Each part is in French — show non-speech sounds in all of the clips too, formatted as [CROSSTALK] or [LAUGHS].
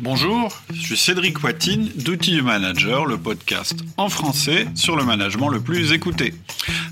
Bonjour, je suis Cédric Watine d'Outils du Manager, le podcast en français sur le management le plus écouté.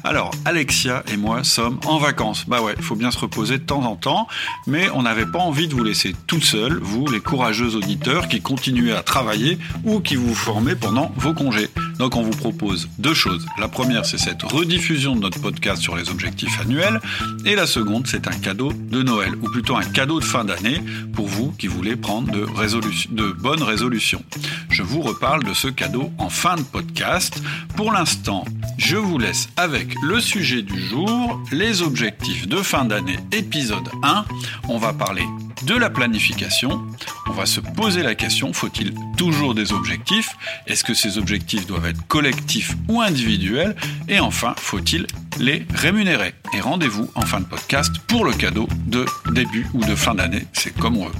Alors, Alexia et moi sommes en vacances. Bah ouais, il faut bien se reposer de temps en temps, mais on n'avait pas envie de vous laisser tout seul, vous les courageux auditeurs qui continuez à travailler ou qui vous formez pendant vos congés. Donc on vous propose deux choses. La première, c'est cette rediffusion de notre podcast sur les objectifs annuels, et la seconde, c'est un cadeau de Noël, ou plutôt un cadeau de fin d'année pour vous qui voulez prendre de bonnes résolutions. Je vous reparle de ce cadeau en fin de podcast. Pour l'instant, je vous laisse avec le sujet du jour, les objectifs de fin d'année épisode 1. On va parler de la planification. On va se poser la question, faut-il toujours des objectifs? Est-ce que ces objectifs doivent être collectifs ou individuels? Et enfin, faut-il les rémunérer? Et rendez-vous en fin de podcast pour le cadeau de début ou de fin d'année, c'est comme on veut.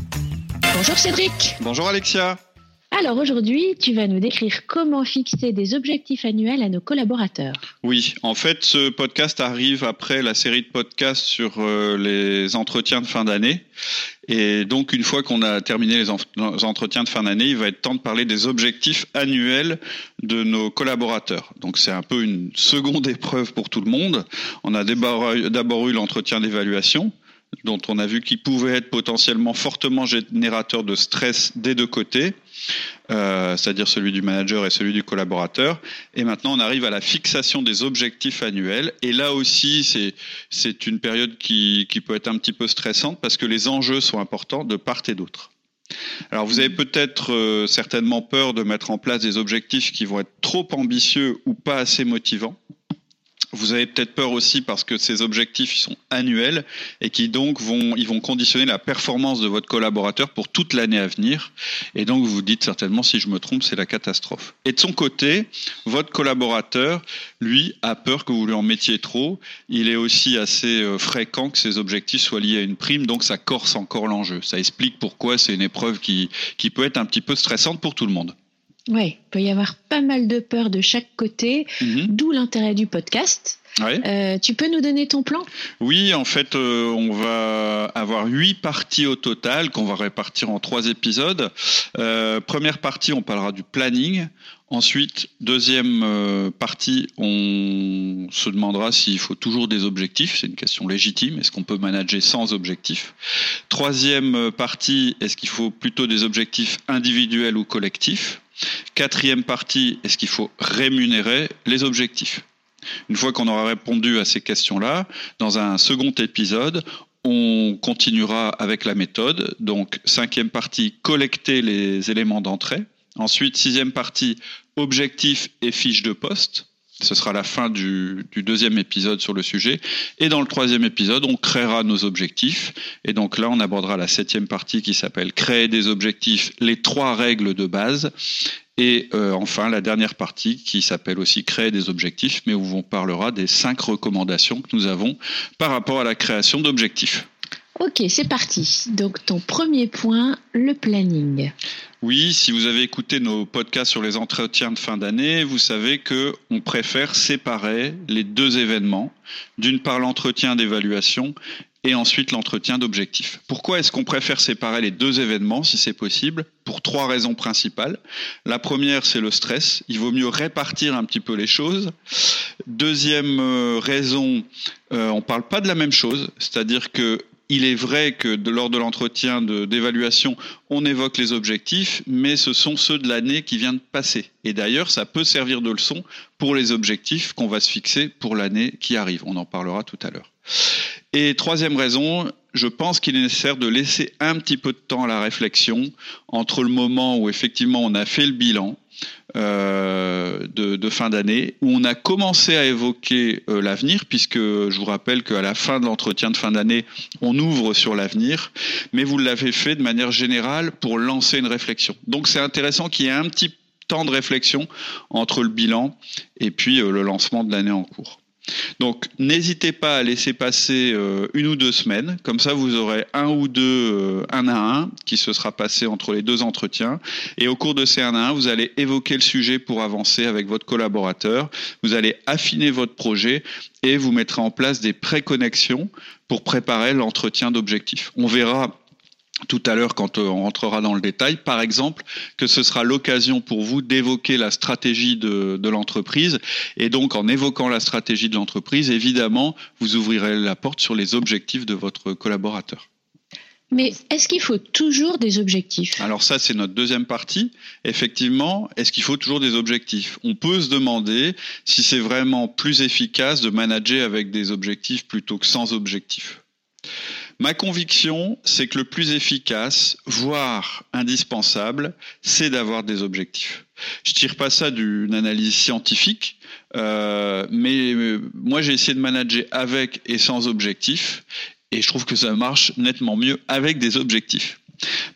Bonjour Cédric. Bonjour Alexia. Alors aujourd'hui, tu vas nous décrire comment fixer des objectifs annuels à nos collaborateurs. Oui, en fait, ce podcast arrive après la série de podcasts sur euh, les entretiens de fin d'année. Et donc, une fois qu'on a terminé les, entretiens de fin d'année, il va être temps de parler des objectifs annuels de nos collaborateurs. Donc, c'est un peu une seconde [LAUGHS] épreuve pour tout le monde. On a d'abord eu l'entretien d'évaluation dont on a vu qu'il pouvait être potentiellement fortement générateur de stress des deux côtés, euh, c'est-à-dire celui du manager et celui du collaborateur. Et maintenant, on arrive à la fixation des objectifs annuels. Et là aussi, c'est une période qui, qui peut être un petit peu stressante parce que les enjeux sont importants de part et d'autre. Alors vous avez peut-être euh, certainement peur de mettre en place des objectifs qui vont être trop ambitieux ou pas assez motivants. Vous avez peut-être peur aussi parce que ces objectifs sont annuels et qui donc vont, ils vont conditionner la performance de votre collaborateur pour toute l'année à venir. Et donc vous vous dites certainement, si je me trompe, c'est la catastrophe. Et de son côté, votre collaborateur, lui, a peur que vous lui en mettiez trop. Il est aussi assez euh, fréquent que ces objectifs soient liés à une prime, donc ça corse encore l'enjeu. Ça explique pourquoi c'est une épreuve qui, qui peut être un petit peu stressante pour tout le monde. Oui, il peut y avoir pas mal de peur de chaque côté, mhm. d'où l'intérêt du podcast. Euh, tu peux nous donner ton plan? Oui, en fait, euh, on va avoir huit parties au total qu'on va répartir en trois épisodes. Euh, première partie, on parlera du planning. Ensuite, deuxième partie, on se demandera s'il faut toujours des objectifs. C'est une question légitime. Est-ce qu'on peut manager sans objectifs? Troisième partie, est-ce qu'il faut plutôt des objectifs individuels ou collectifs? Quatrième partie, est-ce qu'il faut rémunérer les objectifs? Une fois qu'on aura répondu à ces questions-là, dans un second épisode, on continuera avec la méthode. Donc, cinquième partie, collecter les éléments d'entrée. Ensuite, sixième partie, objectifs et fiches de poste. Ce sera la fin du, deuxième épisode sur le sujet. Et dans le troisième épisode, on créera nos objectifs. Et donc là, on abordera la septième partie qui s'appelle Créer des objectifs, les trois règles de base. Et euh, enfin, la dernière partie qui s'appelle aussi Créer des objectifs, mais où on parlera des cinq recommandations que nous avons par rapport à la création d'objectifs. Ok, c'est parti. Donc ton premier point, le planning. Oui, si vous avez écouté nos podcasts sur les entretiens de fin d'année, vous savez que on préfère séparer les deux événements. D'une part l'entretien d'évaluation et ensuite l'entretien d'objectifs. Pourquoi est-ce qu'on préfère séparer les deux événements si c'est possible? Pour trois raisons principales. La première, c'est le stress. Il vaut mieux répartir un petit peu les choses. Deuxième euh, raison, euh, on ne parle pas de la même chose, c'est-à-dire que il est vrai que lors de l'entretien d'évaluation, on évoque les objectifs, mais ce sont ceux de l'année qui vient de passer. Et d'ailleurs, ça peut servir de leçon pour les objectifs qu'on va se fixer pour l'année qui arrive. On en parlera tout à l'heure. Et troisième raison, je pense qu'il est nécessaire de laisser un petit peu de temps à la réflexion entre le moment où effectivement on a fait le bilan euh, de, fin d'année, où on a commencé à évoquer euh, l'avenir, puisque je vous rappelle qu'à la fin de l'entretien de fin d'année, on ouvre sur l'avenir, mais vous l'avez fait de manière générale pour lancer une réflexion. Donc c'est intéressant qu'il y ait un petit temps de réflexion entre le bilan et puis euh, le lancement de l'année en cours. Donc n'hésitez pas à laisser passer euh, une ou deux semaines, comme ça vous aurez un ou deux euh, un à un qui se sera passé entre les deux entretiens. Et au cours de ces un à un, vous allez évoquer le sujet pour avancer avec votre collaborateur, vous allez affiner votre projet et vous mettrez en place des préconnexions pour préparer l'entretien d'objectifs. On verra tout à l'heure quand on rentrera dans le détail, par exemple, que ce sera l'occasion pour vous d'évoquer la stratégie de, de l'entreprise. Et donc, en évoquant la stratégie de l'entreprise, évidemment, vous ouvrirez la porte sur les objectifs de votre collaborateur. Mais est-ce qu'il faut toujours des objectifs? Alors ça, c'est notre deuxième partie. Effectivement, est-ce qu'il faut toujours des objectifs? On peut se demander si c'est vraiment plus efficace de manager avec des objectifs plutôt que sans objectifs. Ma conviction, c'est que le plus efficace, voire indispensable, c'est d'avoir des objectifs. Je tire pas ça d'une analyse scientifique, euh, mais euh, moi j'ai essayé de manager avec et sans objectifs, et je trouve que ça marche nettement mieux avec des objectifs.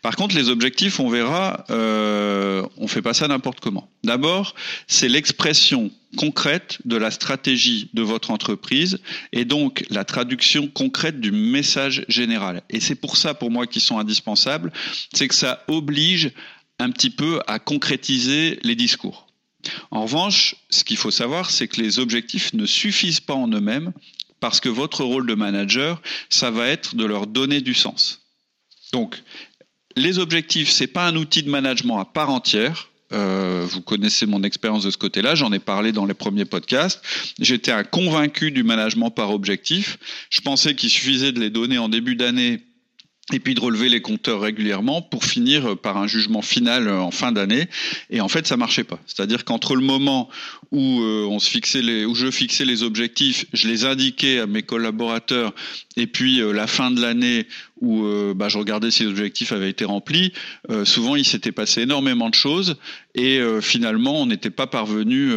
Par contre, les objectifs, on verra, euh, on fait pas ça n'importe comment. D'abord, c'est l'expression concrète de la stratégie de votre entreprise et donc la traduction concrète du message général. Et c'est pour ça, pour moi, qu'ils sont indispensables, c'est que ça oblige un petit peu à concrétiser les discours. En revanche, ce qu'il faut savoir, c'est que les objectifs ne suffisent pas en eux-mêmes parce que votre rôle de manager, ça va être de leur donner du sens. Donc, les objectifs, c'est pas un outil de management à part entière. Euh, vous connaissez mon expérience de ce côté-là, j'en ai parlé dans les premiers podcasts. J'étais un convaincu du management par objectif. Je pensais qu'il suffisait de les donner en début d'année et puis de relever les compteurs régulièrement pour finir par un jugement final en fin d'année. Et en fait, ça marchait pas. C'est-à-dire qu'entre le moment où euh, on se fixait où je fixais les objectifs, je les indiquais à mes collaborateurs, et puis euh, la fin de l'année où euh, bah, je regardais si les objectifs avaient été remplis, souvent il s'était passé énormément de choses et finalement on n'était pas parvenu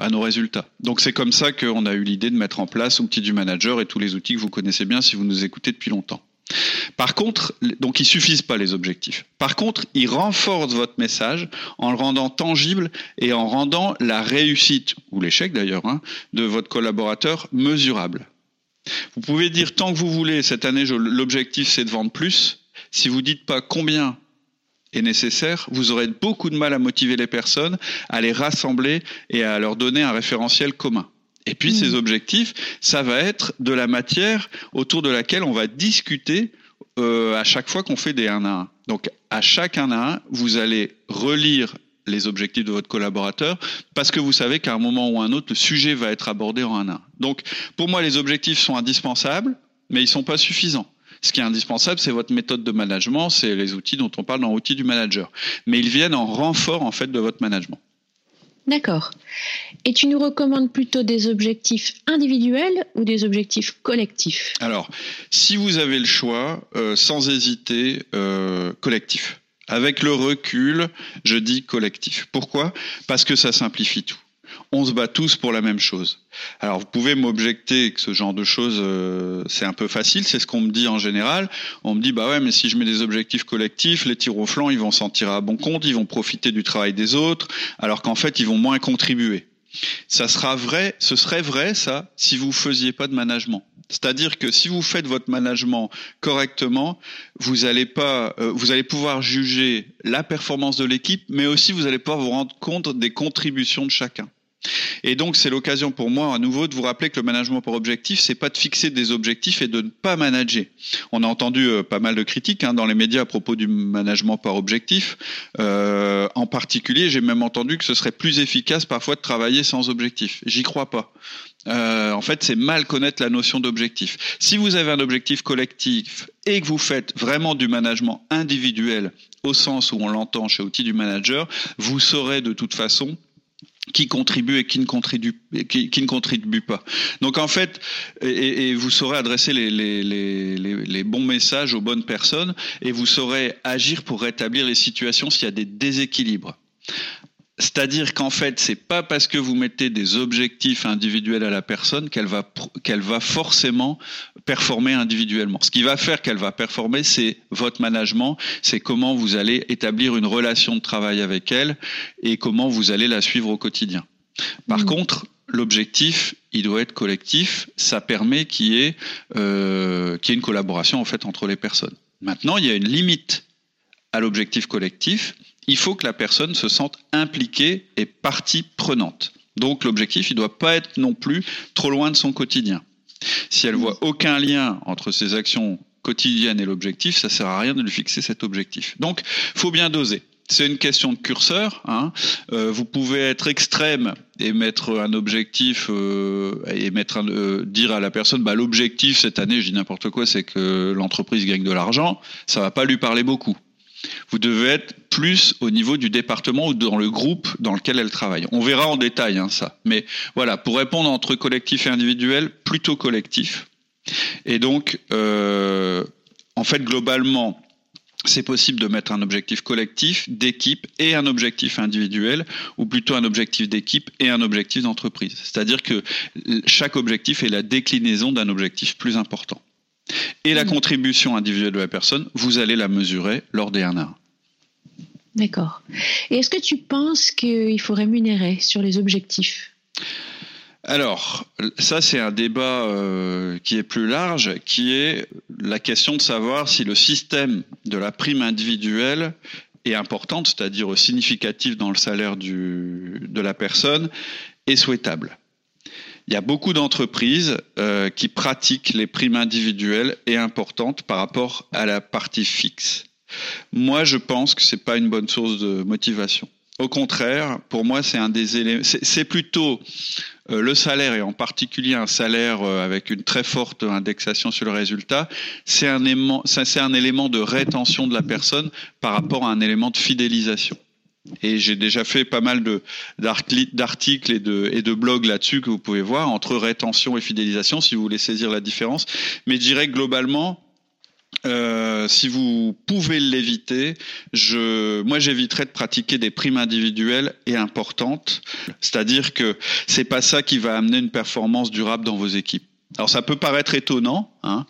à nos résultats. Donc c'est comme ça qu'on a eu l'idée de mettre en place l'outil du manager et tous les outils que vous connaissez bien si vous nous écoutez depuis longtemps. Par contre, donc ils suffisent pas les objectifs. Par contre, ils renforcent votre message en le rendant tangible et en rendant la réussite ou l'échec d'ailleurs hein, de votre collaborateur mesurable. Vous pouvez dire tant que vous voulez cette année l'objectif c'est de vendre plus. Si vous dites pas combien est nécessaire, vous aurez beaucoup de mal à motiver les personnes, à les rassembler et à leur donner un référentiel commun. Et puis ces hmm. objectifs, ça va être de la matière autour de laquelle on va discuter euh, à chaque fois qu'on fait des 1 à 1. Donc à chaque 1 à 1, vous allez relire les objectifs de votre collaborateur parce que vous savez qu'à un moment ou un autre, le sujet va être abordé en 1 à 1. Donc pour moi, les objectifs sont indispensables, mais ils sont pas suffisants. Ce qui est indispensable, c'est votre méthode de management, c'est les outils dont on parle dans l'outil du manager. Mais ils viennent en renfort en fait de votre management. D'accord. Et tu nous recommandes plutôt des objectifs individuels ou des objectifs collectifs? Alors, si vous avez le choix, euh, sans hésiter, euh, collectif. Avec le recul, je dis collectif. Pourquoi? Parce que ça simplifie tout on se bat tous pour la même chose. Alors vous pouvez m'objecter que ce genre de choses euh, c'est un peu facile, c'est ce qu'on me dit en général. On me dit bah ouais mais si je mets des objectifs collectifs, les tirs au flanc ils vont s'en tirer à bon compte, ils vont profiter du travail des autres, alors qu'en fait ils vont moins contribuer. Ça sera vrai, ce serait vrai ça si vous faisiez pas de management. C'est-à-dire que si vous faites votre management correctement, vous allez pas, euh, vous allez pouvoir juger la performance de l'équipe, mais aussi vous allez pouvoir vous rendre compte des contributions de chacun. Et donc, c'est l'occasion pour moi, à nouveau, de vous rappeler que le management par objectif, c'est pas de fixer des objectifs et de ne pas manager. On a entendu euh, pas mal de critiques hein, dans les médias à propos du management par objectif. Euh, en particulier, j'ai même entendu que ce serait plus efficace parfois de travailler sans objectif. J'y crois pas. Euh, en fait, c'est mal connaître la notion d'objectif. Si vous avez un objectif collectif et que vous faites vraiment du management individuel au sens où on l'entend chez Outils du Manager, vous saurez de toute façon qui contribue et qui ne contribue, qui, ne contribue pas. Donc en fait, et, vous saurez adresser les, bons messages aux bonnes personnes et vous saurez agir pour rétablir les situations s'il y a des déséquilibres. C'est-à-dire qu'en fait, c'est pas parce que vous mettez des objectifs individuels à la personne qu'elle va qu'elle va forcément performer individuellement. Ce qui va faire qu'elle va performer, c'est votre management, c'est comment vous allez établir une relation de travail avec elle et comment vous allez la suivre au quotidien. Par mmh. contre, l'objectif, il doit être collectif. Ça permet qu'il y ait euh, qu'il y ait une collaboration en fait entre les personnes. Maintenant, il y a une limite à l'objectif collectif il faut que la personne se sente impliquée et partie prenante. Donc l'objectif, il ne doit pas être non plus trop loin de son quotidien. Si elle voit aucun lien entre ses actions quotidienne et l'objectif, ça sert à rien de lui fixer cet objectif. Donc, faut bien doser c'est une question de curseur. Hein. Euh, vous pouvez être extrême et mettre un objectif euh, et mettre euh, dire à la personne bah, l'objectif cette année, je dis n'importe quoi, c'est que l'entreprise gagne de l'argent. Ça va pas lui parler beaucoup. Vous devez être plus au niveau du département ou dans le groupe dans lequel elle travaille. On verra en détail hein, ça. Mais voilà, pour répondre entre collectif et individuel, plutôt collectif. Et donc, en fait, globalement, c'est possible de mettre un objectif collectif, d'équipe et un objectif individuel, ou plutôt un objectif d'équipe et un objectif d'entreprise. C'est-à-dire que chaque objectif est la déclinaison d'un objectif plus important. Et la mmh. contribution individuelle de la personne, vous allez la mesurer lors des 1 à 1. D'accord. Et est-ce que tu penses qu'il faut rémunérer sur les objectifs? Alors, ça c'est un débat euh, qui est plus large, qui est la question de savoir si le système de la prime individuelle est importante, c'est-à-dire significatif dans le salaire de la personne, est souhaitable. Il y a beaucoup d'entreprises euh, qui pratiquent les primes individuelles et importantes par rapport à la partie fixe. Moi, je pense que ce n'est pas une bonne source de motivation. Au contraire, pour moi, c'est un des éléments. C'est plutôt euh, le salaire et en particulier un salaire euh, avec une très forte indexation sur le résultat. C'est un c'est un élément de rétention de la personne par rapport à un élément de fidélisation. Et j'ai déjà fait pas mal d'articles et de, blogs là-dessus que vous pouvez voir entre rétention et fidélisation si vous voulez saisir la différence. Mais je dirais globalement, euh, si vous pouvez l'éviter, je, moi j'éviterais de pratiquer des primes individuelles et importantes. C'est-à-dire que c'est pas ça qui va amener une performance durable dans vos équipes. Alors ça peut paraître étonnant, hein.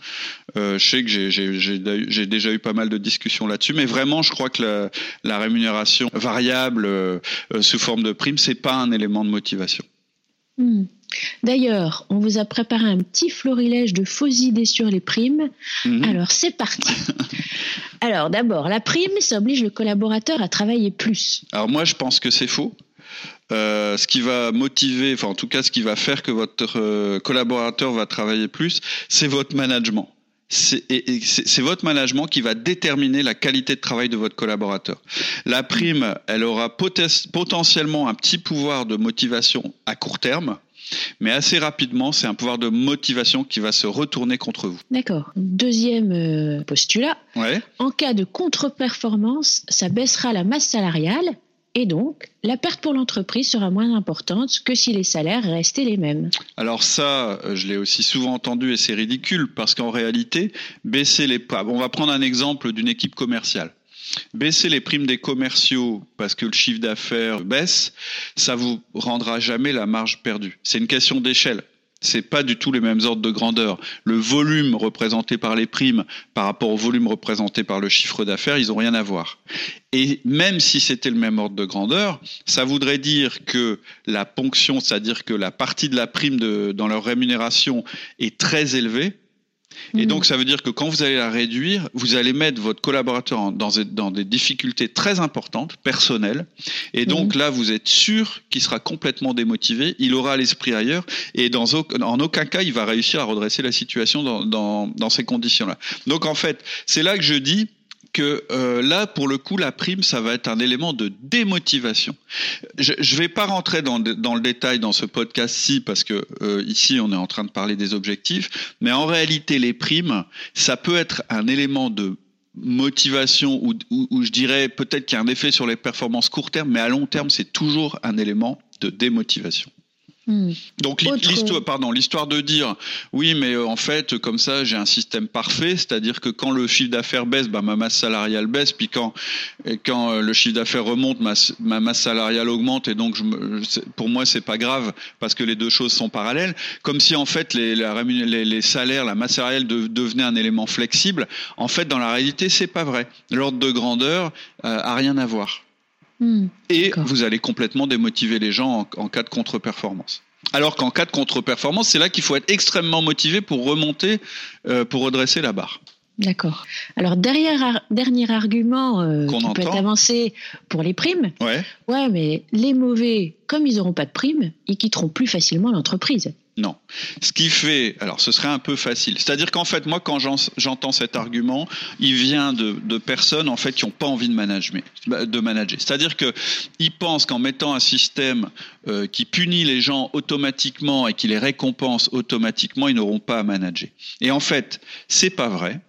euh, je sais que j'ai déjà eu pas mal de discussions là-dessus, mais vraiment je crois que la, rémunération variable euh, sous forme de prime, c'est pas un élément de motivation. Hmm. D'ailleurs, on vous a préparé un petit florilège de fausses idées sur les primes. Mhm. Alors, c'est parti. [LAUGHS] Alors, d'abord, la prime, ça oblige le collaborateur à travailler plus. Alors, moi, je pense que c'est faux. Euh, ce qui va motiver, enfin en tout cas ce qui va faire que votre euh, collaborateur va travailler plus, c'est votre management. C'est votre management qui va déterminer la qualité de travail de votre collaborateur. La prime, elle aura potentiellement un petit pouvoir de motivation à court terme, mais assez rapidement, c'est un pouvoir de motivation qui va se retourner contre vous. D'accord. Deuxième euh, postulat. En cas de contre-performance, ça baissera la masse salariale et donc, la perte pour l'entreprise sera moins importante que si les salaires restaient les mêmes. Alors ça, euh, je l'ai aussi souvent entendu et c'est ridicule parce qu'en réalité, baisser les... On va prendre un exemple d'une équipe commerciale. Baisser les primes des commerciaux parce que le chiffre d'affaires baisse, ça vous rendra jamais la marge perdue. C'est une question d'échelle. C'est pas du tout les mêmes ordres de grandeur. Le volume représenté par les primes par rapport au volume représenté par le chiffre d'affaires, ils ont rien à voir. Et même si c'était le même ordre de grandeur, ça voudrait dire que la ponction, c'est-à-dire que la partie de la prime dans leur rémunération est très élevée, et mm. donc, ça veut dire que quand vous allez la réduire, vous allez mettre votre collaborateur dans, dans des difficultés très importantes, personnelles. Et donc mm. là, vous êtes sûr qu'il sera complètement démotivé, il aura l'esprit ailleurs, et dans, en aucun cas, il va réussir à redresser la situation dans, dans, dans ces conditions-là. Donc en fait, c'est là que je dis, que euh, là, pour le coup, la prime, ça va être un élément de démotivation. Je ne vais pas rentrer dans, le détail dans ce podcast-ci, parce que euh, ici, on est en train de parler des objectifs, mais en réalité, les primes, ça peut être un élément de motivation ou, ou je dirais peut-être qu'il y a un effet sur les performances court terme, mais à long terme, c'est toujours un élément de démotivation. Hmm. Donc l'histoire, pardon, l'histoire de dire oui, mais euh, en fait comme ça j'ai un système parfait, c'est-à-dire que quand le chiffre d'affaires baisse, bah, ma masse salariale baisse, puis quand quand euh, le chiffre d'affaires remonte, ma, ma, masse salariale augmente et donc je pour moi c'est pas grave parce que les deux choses sont parallèles. Comme si en fait les, les, les salaires, la masse salariale devenait un élément flexible. En fait dans la réalité c'est pas vrai. L'ordre de grandeur euh, a rien à voir. Hmm, et vous allez complètement démotiver les gens en, cas de contre-performance. Alors qu'en cas de contre-performance, c'est là qu'il faut être extrêmement motivé pour remonter, euh, pour redresser la barre. D'accord. Alors derrière, dernier argument euh, qui peut être avancé pour les primes. Ouais. Ouais, mais les mauvais, comme ils n'auront pas de primes, ils quitteront plus facilement l'entreprise. Non. Ce qui fait, alors ce serait un peu facile. C'est-à-dire qu'en fait, moi, quand j'entends cet argument, il vient de, personnes en fait qui n'ont pas envie de manager. C'est-à-dire qu'ils pensent qu'en mettant un système euh, qui punit les gens automatiquement et qui les récompense automatiquement, ils n'auront pas à manager. Et en fait, c'est pas vrai.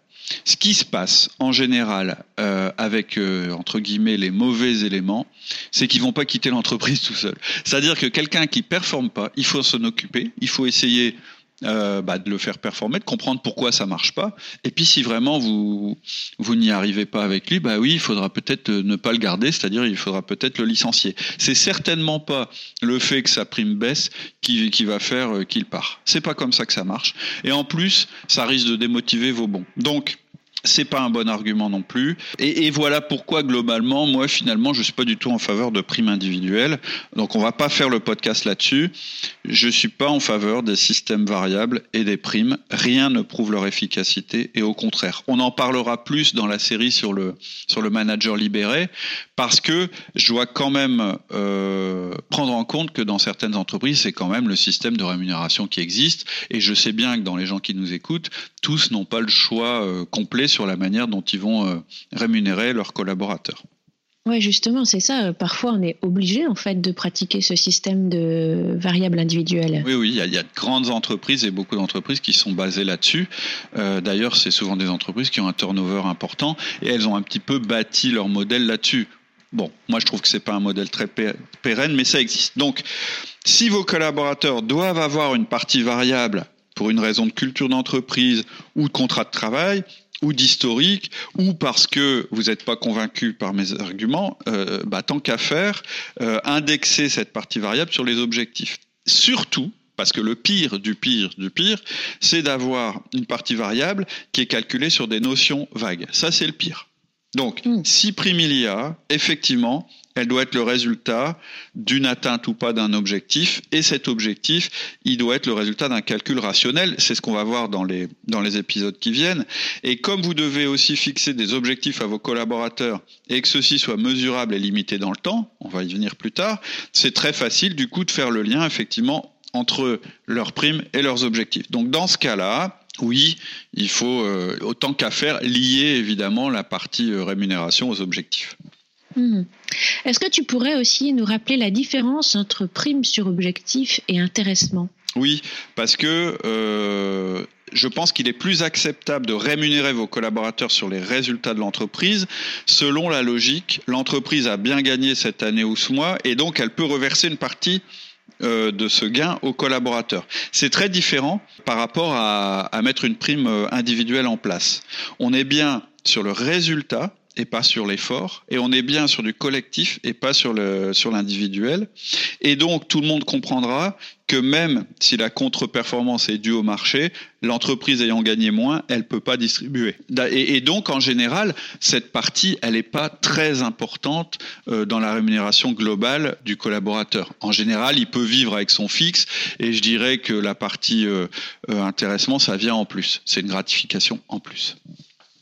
Ce qui se passe en général euh, avec euh, entre guillemets les mauvais éléments, c'est qu'ils vont pas quitter l'entreprise [LAUGHS] tout seul. C'est-à-dire que quelqu'un qui performe pas, il faut s'en occuper, il faut essayer euh, bah, de le faire performer, de comprendre pourquoi ça marche pas. Et puis si vraiment vous vous n'y arrivez pas avec lui, bah oui, il faudra peut-être ne pas le garder, c'est-à-dire il faudra peut-être le licencier. C'est certainement pas le fait que sa prime baisse qui, qui va faire euh, qu'il part. C'est pas comme ça que ça marche. Et en plus, ça risque de démotiver vos bons. Donc c'est pas un bon argument non plus. Et, voilà pourquoi globalement, moi finalement, je suis pas du tout en faveur de primes individuelles. Donc on va pas faire le podcast là-dessus. Je suis pas en faveur des systèmes variables et des primes. Rien ne prouve leur efficacité et au contraire, on en parlera plus dans la série sur le sur le manager libéré parce que je dois quand même euh, prendre en compte que dans certaines entreprises, c'est quand même le système de rémunération qui existe. Et je sais bien que dans les gens qui nous écoutent, tous n'ont pas le choix euh, complet la manière dont ils vont euh, rémunérer leurs collaborateurs. Oui, justement, c'est ça. Parfois, on est obligé en fait de pratiquer ce système de variables individuelles. Oui, oui, il y, a, de grandes entreprises et beaucoup d'entreprises qui sont basées là-dessus. D'ailleurs, c'est souvent des entreprises qui ont un turnover important et elles ont un petit peu bâti leur modèle là-dessus. Bon, moi je trouve que ce n'est pas un modèle très pérenne, mais ça existe. Donc, si vos collaborateurs doivent avoir une partie variable pour une raison de culture d'entreprise ou de contrat de travail, ou d'historique, ou parce que vous n'êtes pas convaincu par mes arguments, euh, bah, tant qu'à faire, euh, indexer cette partie variable sur les objectifs. Surtout, parce que le pire du pire du pire, c'est d'avoir une partie variable qui est calculée sur des notions vagues. Ça, c'est le pire. Donc, hmm. si prime il y a, effectivement, elle doit être le résultat d'une atteinte ou pas d'un objectif, et cet objectif, il doit être le résultat d'un calcul rationnel. C'est ce qu'on va voir dans les, épisodes qui viennent. Et comme vous devez aussi fixer des objectifs à vos collaborateurs et que ceux-ci soient mesurables et limités dans le temps, on va y venir plus tard, c'est très facile du coup de faire le lien effectivement entre leurs primes et leurs objectifs. Donc dans ce cas-là, oui, il faut euh, autant qu'à faire lier évidemment la partie euh, rémunération aux objectifs. Hmm. Est-ce que tu pourrais aussi nous rappeler la différence entre prime sur objectif et intéressement? Oui, parce que euh, je pense qu'il est plus acceptable de rémunérer vos collaborateurs sur les résultats de l'entreprise selon la logique. L'entreprise a bien gagné cette année ou ce mois et donc elle peut reverser une partie euh, de ce gain aux collaborateurs. C'est très différent par rapport à, mettre une prime euh, individuelle en place. On est bien sur le résultat et pas sur l'effort, et on est bien sur du collectif et pas sur le sur l'individuel. Et donc tout le monde comprendra que même si la contre-performance est due au marché, l'entreprise ayant gagné moins, elle peut pas distribuer. Et, donc, en général, cette partie, elle n'est pas très importante euh, dans la rémunération globale du collaborateur. En général, il peut vivre avec son fixe, et je dirais que la partie euh, euh, intéressement, ça vient en plus. C'est une gratification en plus.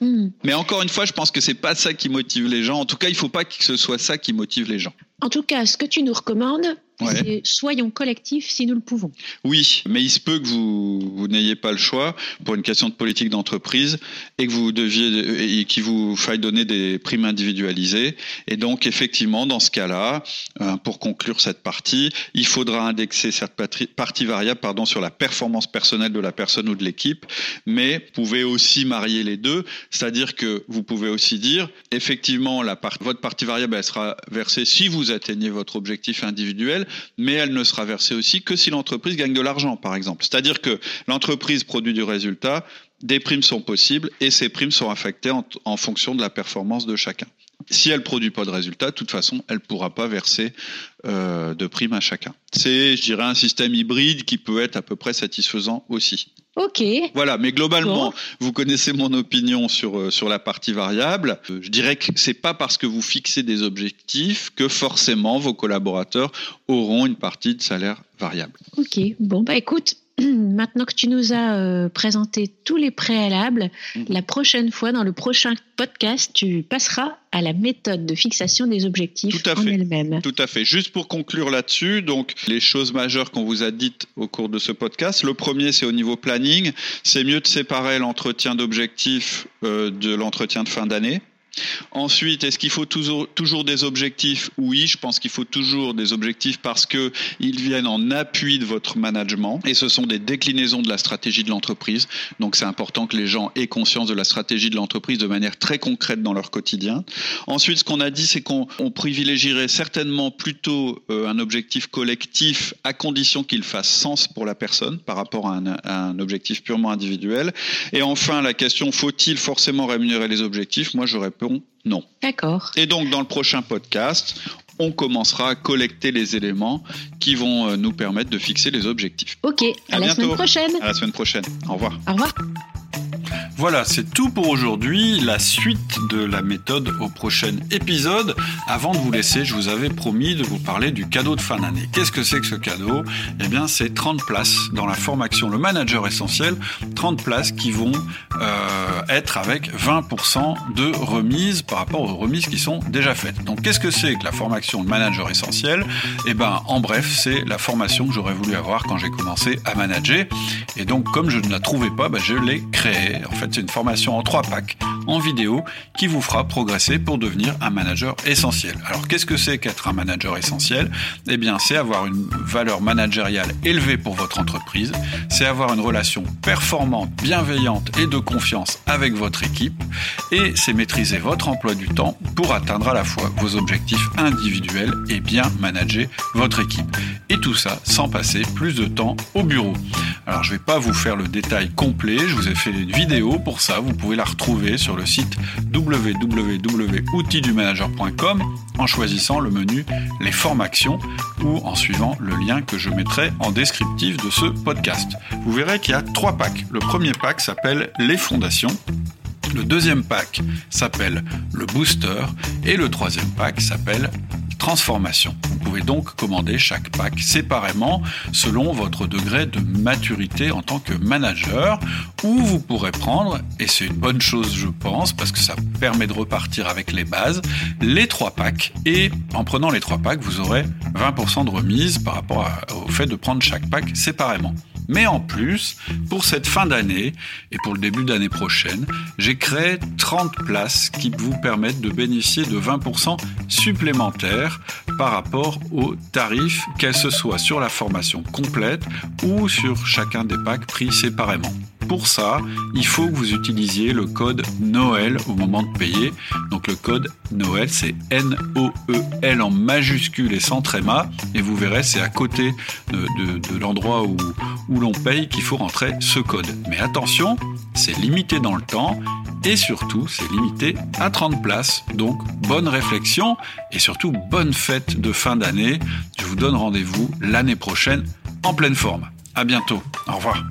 Hmm. Mais encore une fois, je pense que c'est pas ça qui motive les gens. En tout cas, il faut pas que ce soit ça qui motive les gens. En tout cas, ce que tu nous recommandes, soyons collectifs si nous le pouvons. Oui, mais il se peut que vous, vous n'ayez pas le choix pour une question de politique d'entreprise et que vous deviez et qu'il vous faille donner des primes individualisées. Et donc, effectivement, dans ce cas-là, euh, pour conclure cette partie, il faudra indexer cette partie variable pardon, sur la performance personnelle de la personne ou de l'équipe, mais vous pouvez aussi marier les deux, c'est-à-dire que vous pouvez aussi dire, effectivement, la votre partie variable, elle sera versée si vous atteignez votre objectif individuel, mais elle ne sera versée aussi que si l'entreprise gagne de l'argent, par exemple. C'est-à-dire que l'entreprise produit du résultat, des primes sont possibles et ces primes sont affectées en, fonction de la performance de chacun. Si elle ne produit pas de résultat, de toute façon, elle ne pourra pas verser euh, de primes à chacun. C'est, je dirais, un système hybride qui peut être à peu près satisfaisant aussi. Ok. Voilà, mais globalement, vous connaissez mon opinion sur euh, sur la partie variable. Euh, je dirais que c'est pas parce que vous fixez des objectifs que forcément vos collaborateurs auront une partie de salaire variable. Ok. Bon bah écoute, maintenant que tu nous as euh, présenté tous les préalables, mhm. la prochaine fois, dans le prochain podcast, tu passeras à la méthode de fixation des objectifs Tout à en elle-même. Tout à fait. Juste pour conclure là-dessus, donc les choses majeures qu'on vous a dites au cours de ce podcast. Le premier, c'est au niveau planning. C'est mieux de séparer l'entretien d'objectifs euh, de l'entretien de fin d'année. Ensuite, est-ce qu'il faut toujours, des objectifs? Oui, je pense qu'il faut toujours des objectifs parce qu'ils viennent en appui de votre management et ce sont des déclinaisons de la stratégie de l'entreprise. Donc c'est important que les gens aient conscience de la stratégie de l'entreprise de manière très concrète dans leur quotidien. Ensuite, ce qu'on a dit, c'est qu'on privilégierait certainement plutôt euh, un objectif collectif à condition qu'il fasse sens pour la personne par rapport à un, objectif purement individuel. Et enfin, la question, faut-il forcément rémunérer les objectifs? Moi, j'aurais non. D'accord. Et donc, dans le prochain podcast, on commencera à collecter les éléments qui vont euh, nous permettre de fixer les objectifs. Ok, à, la semaine prochaine. À la semaine prochaine. Au revoir. Au revoir. Voilà, c'est tout pour aujourd'hui. La suite de la méthode au prochain épisode. Avant de vous laisser, je vous avais promis de vous parler du cadeau de fin d'année. Qu'est-ce que c'est que ce cadeau? Eh bien, c'est 30 places dans la formation Le Manager Essentiel. 30 places qui vont euh, être avec 20% de remise par rapport aux remises qui sont déjà faites. Donc, qu'est-ce que c'est que la formation Le Manager Essentiel? Eh bien, en bref, c'est la formation que j'aurais voulu avoir quand j'ai commencé à manager. Et donc, comme je ne la trouvais pas, bah, je l'ai créée. C'est une formation en trois packs en vidéo qui vous fera progresser pour devenir un manager essentiel. Alors qu'est-ce que c'est qu'être un manager essentiel? Eh bien, c'est avoir une valeur managériale élevée pour votre entreprise, c'est avoir une relation performante, bienveillante et de confiance avec votre équipe, et c'est maîtriser votre emploi du temps pour atteindre à la fois vos objectifs individuels et bien manager votre équipe. Et tout ça sans passer plus de temps au bureau. Alors je ne vais pas vous faire le détail complet, je vous ai fait une vidéo pour ça, vous pouvez la retrouver sur le site www.outildumanager.com en choisissant le menu Les formations ou en suivant le lien que je mettrai en descriptif de ce podcast. Vous verrez qu'il y a trois packs. Le premier pack s'appelle Les fondations. Le deuxième pack s'appelle le booster et le troisième pack s'appelle transformation. Vous pouvez donc commander chaque pack séparément selon votre degré de maturité en tant que manager ou vous pourrez prendre, et c'est une bonne chose je pense parce que ça permet de repartir avec les bases, les trois packs et en prenant les trois packs vous aurez 20% de remise par rapport au fait de prendre chaque pack séparément. Mais en plus, pour cette fin d'année et pour le début d'année prochaine, j'ai créé 30 places qui vous permettent de bénéficier de 20% supplémentaires par rapport aux tarifs, qu'elles se soient sur la formation complète ou sur chacun des packs pris séparément. Pour ça, il faut que vous utilisiez le code Noël au moment de payer. Donc le code Noël, c'est N-O-E-L en majuscule et sans tréma. Et vous verrez, c'est à côté de, l'endroit où, l'on paye qu'il faut rentrer ce code. Mais attention, c'est limité dans le temps et surtout, c'est limité à 30 places. Donc, bonne réflexion et surtout, bonne fête de fin d'année. Je vous donne rendez-vous l'année prochaine en pleine forme. À bientôt. Au revoir.